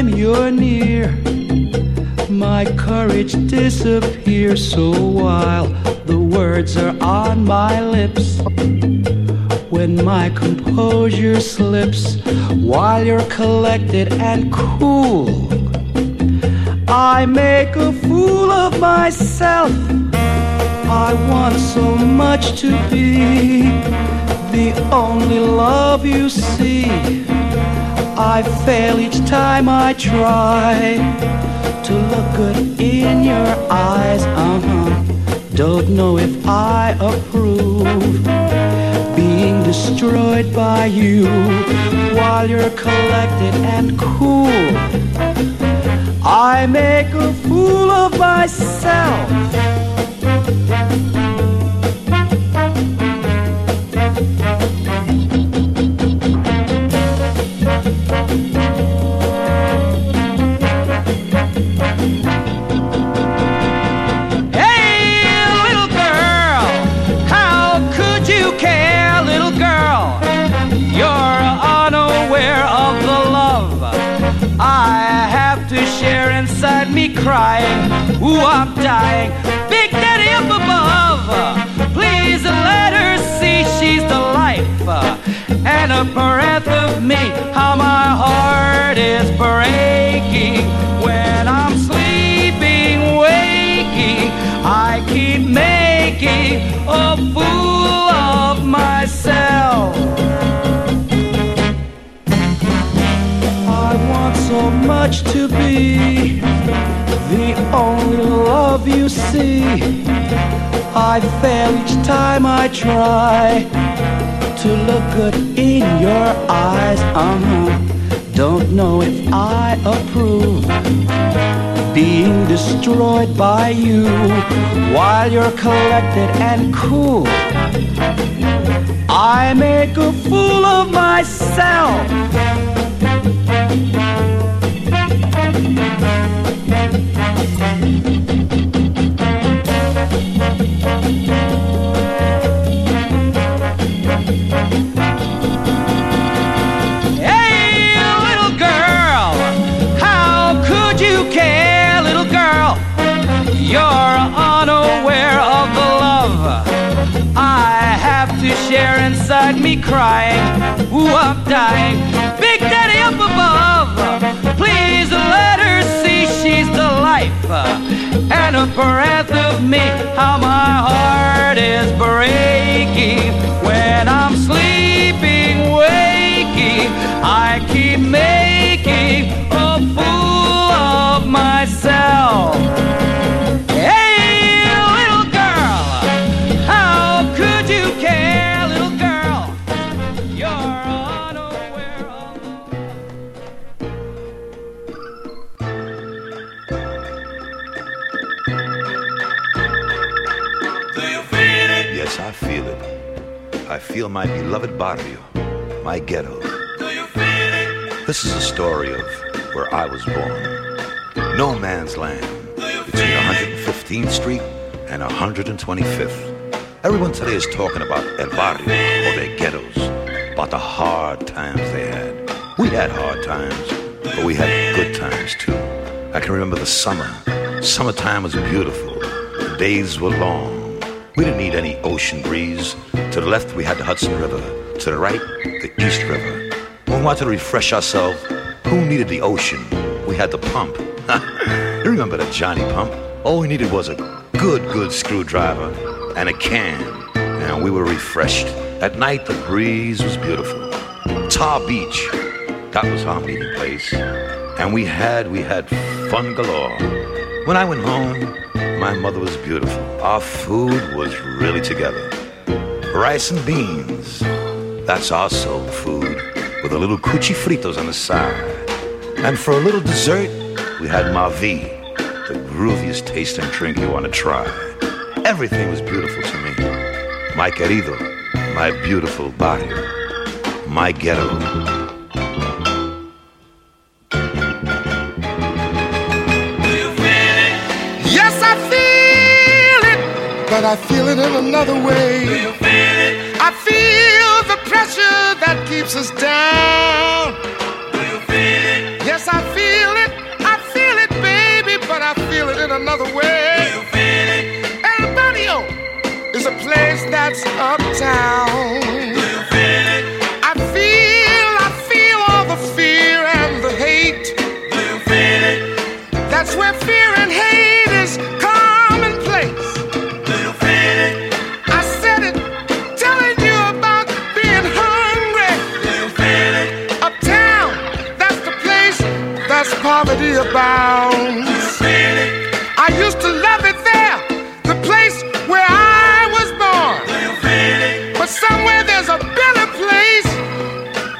Time you're near, my courage disappears. So while the words are on my lips, when my composure slips, while you're collected and cool, I make a fool of myself. I want so much to be the only love you see. I fail each time I try to look good in your eyes. Uh huh. Don't know if I approve being destroyed by you while you're collected and cool. I make a fool of myself. Crying. Ooh, I'm dying. Big Daddy up above. Please let her see she's the life. And a breath of me, how my heart is breaking. When I'm sleeping, waking, I keep making a fool of myself. I want so much to be the only love you see. I fail each time I try to look good in your eyes. Uh-huh. Don't know if I approve being destroyed by you while you're collected and cool. I make a fool of myself. Inside me crying. Ooh, I'm dying. Big Daddy up above, And a breath of me, how my heart is breaking. When I'm sleeping, my beloved barrio, my ghetto. This is a story of where I was born. No man's land between 115th Street and 125th. Everyone today is talking about El Barrio or their ghettos, about the hard times they had. We had hard times, but we had good times too. I can remember the summer. Summertime was beautiful. The days were long. We didn't need any ocean breeze. To the left, we had the Hudson River. To the right, the East River. When we wanted to refresh ourselves, who needed the ocean? We had the pump. you remember the Johnny pump? All we needed was a good, good screwdriver and a can, and we were refreshed. At night, the breeze was beautiful. Tar Beach, that was our meeting place. And we had, we had fun galore. When I went home, my mother was beautiful. Our food was really together. Rice and beans, that's our soul food, with a little cuchifritos on the side. And for a little dessert, we had Mavi, the grooviest tasting drink you want to try. Everything was beautiful to me. My querido, my beautiful barrio, my ghetto. But I feel it in another way. Do you feel it? I feel the pressure that keeps us down. Do you feel it? Yes, I feel it. I feel it, baby, but I feel it in another way. Do you feel it? El Barrio is a place that's uptown. Abounds. I used to love it there, the place where I was born. But somewhere there's a better place.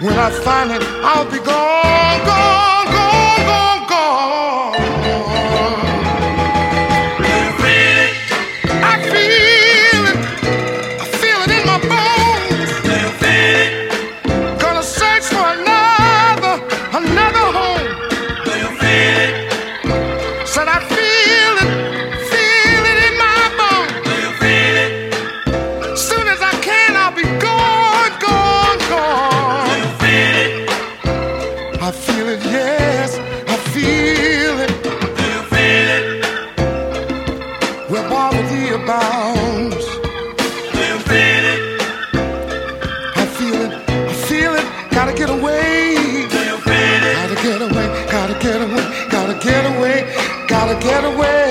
When I find it, I'll be gone, gone, get away, gotta get away.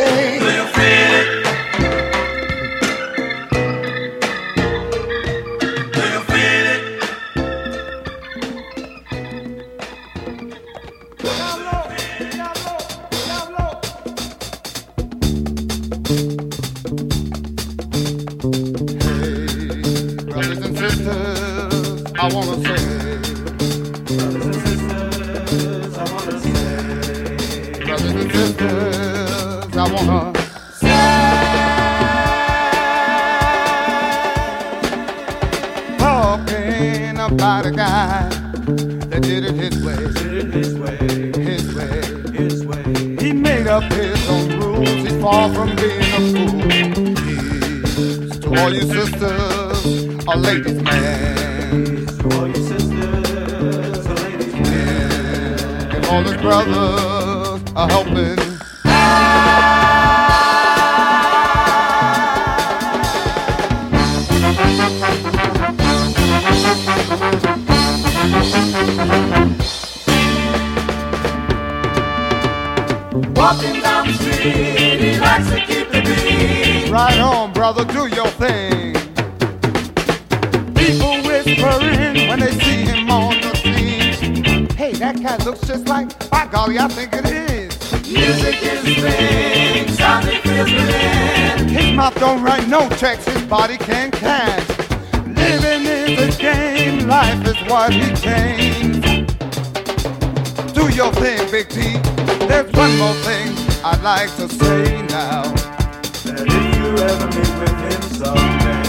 Right on, right on, right on.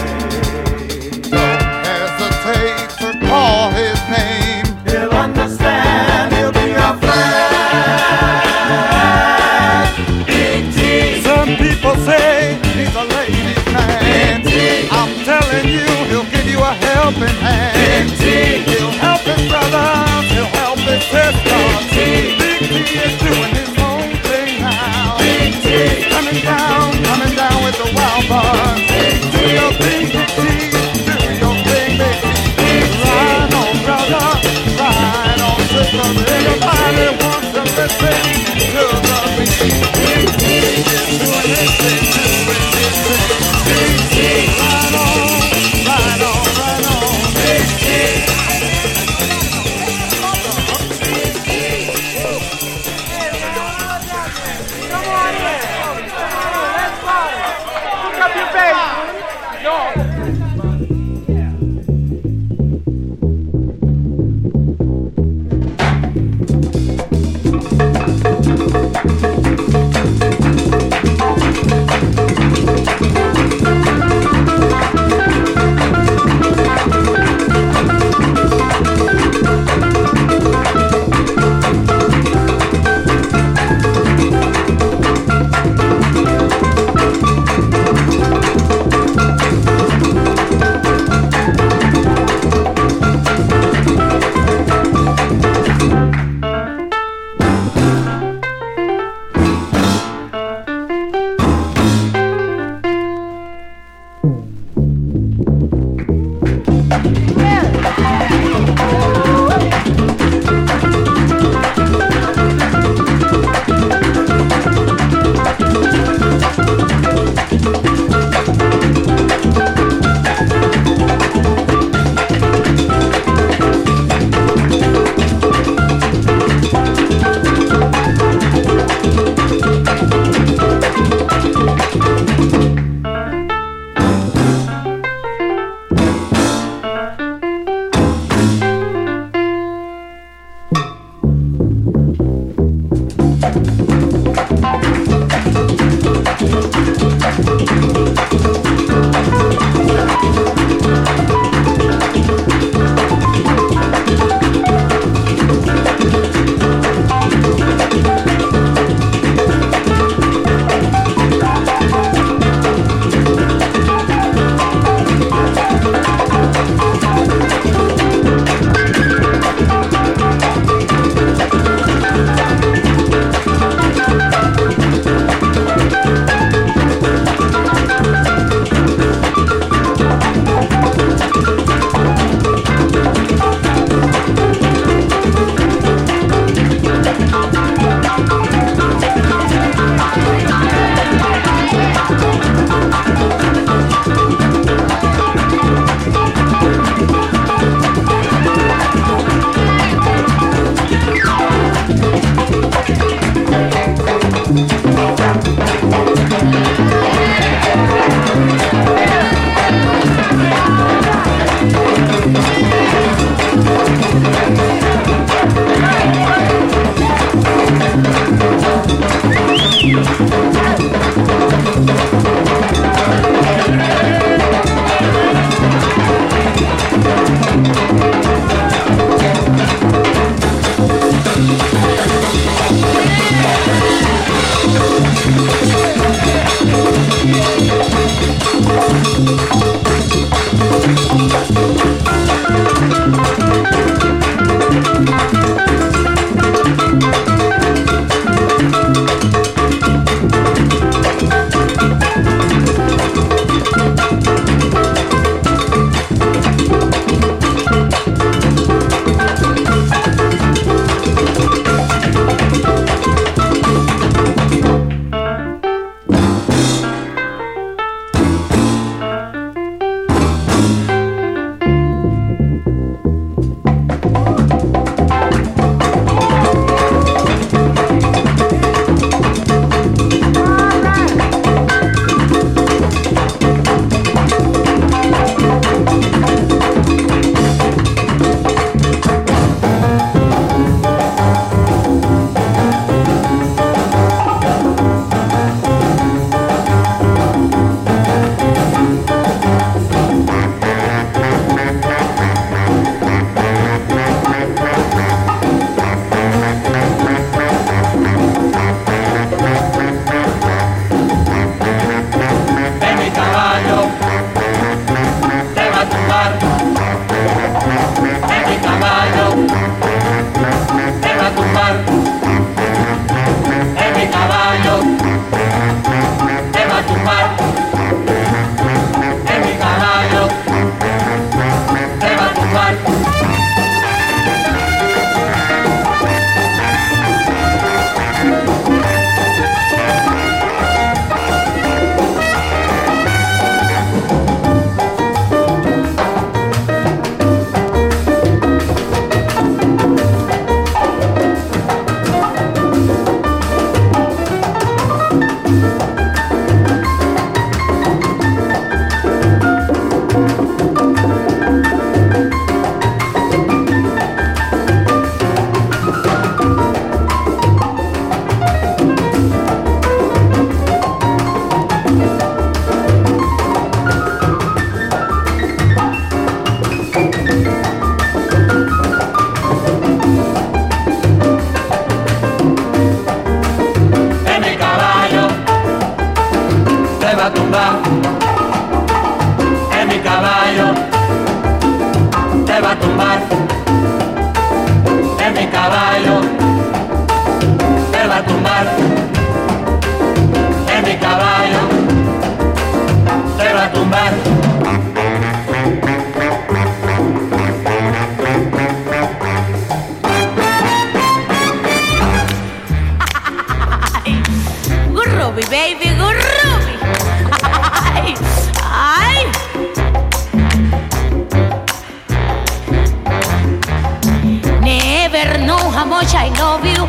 how much I love you,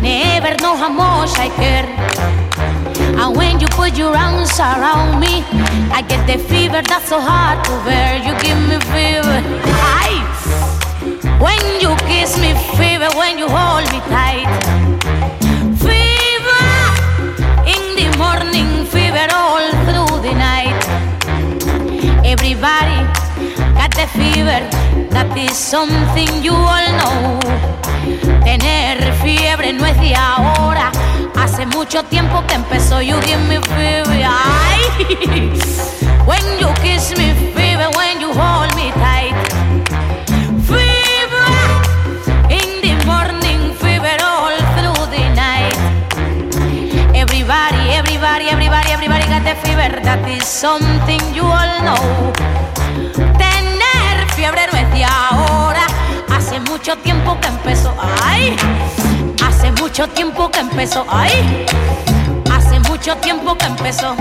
never know how much I care. And when you put your arms around me, I get the fever that's so hard to bear. You give me fever. Aye. When you kiss me, fever, when you hold me tight. Fever in the morning, fever all through the night. Everybody got the fever. That is something you all know. Tener fiebre no es de ahora. Hace mucho tiempo que empezó You Give Me Fever. Ay. When you kiss me, fever, when you hold me tight. Fever in the morning, fever all through the night. Everybody, everybody, everybody, everybody got the fever. That is something you all know. Hace mucho tiempo que empezó. Ay, hace mucho tiempo que empezó. Ay, hace mucho tiempo que empezó.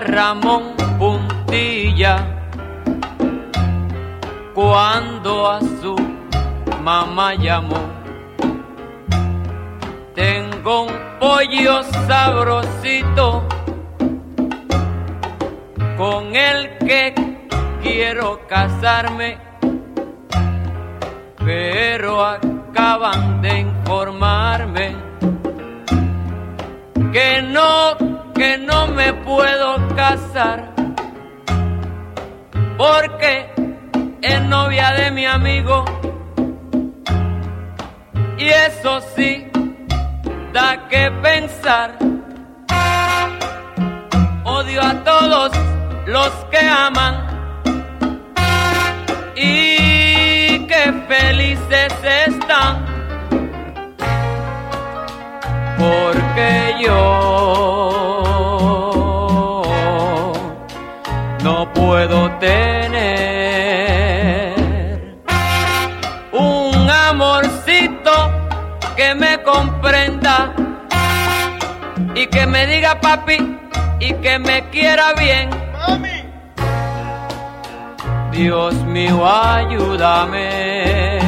Ramón pensar. Odio a todos los que aman y que felices están porque yo no puedo tener que me diga papi y que me quiera bien Dios mío, ayúdame.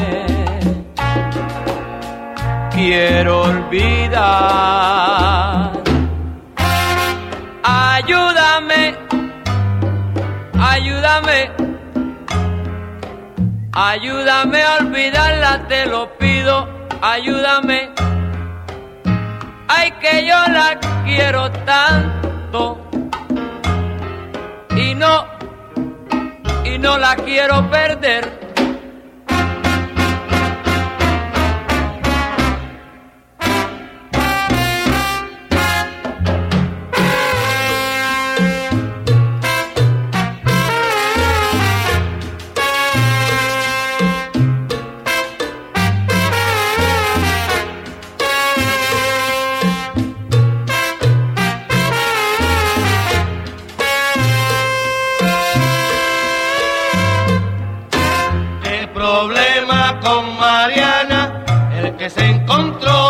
Quiero olvidar. Ayúdame, ayúdame, ayúdame a olvidarla, te lo pido, ayúdame. Ay, que yo la quiero tanto y no y no la quiero perder. que se encontró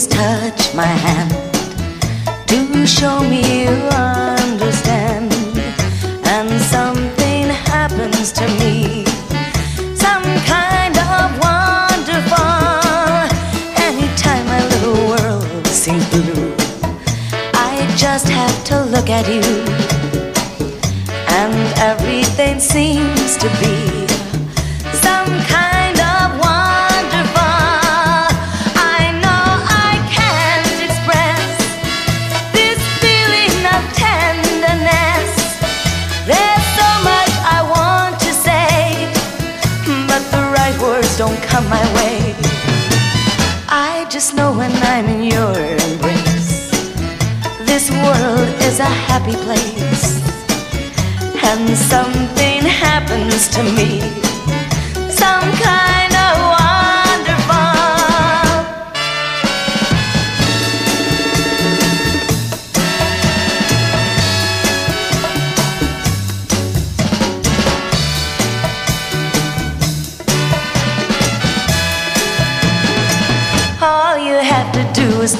is touch my hand to show me you understand. And something happens to me, some kind of wonderful. Anytime my little world seems blue, I just have to look at you, and everything seems to be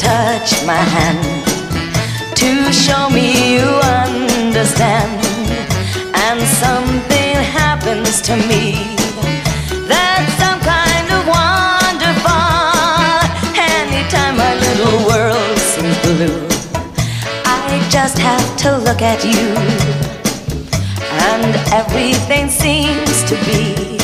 touch my hand to show me you understand. And something happens to me that's some kind of wonderful. Anytime my little world seems blue, I just have to look at you, and everything seems to be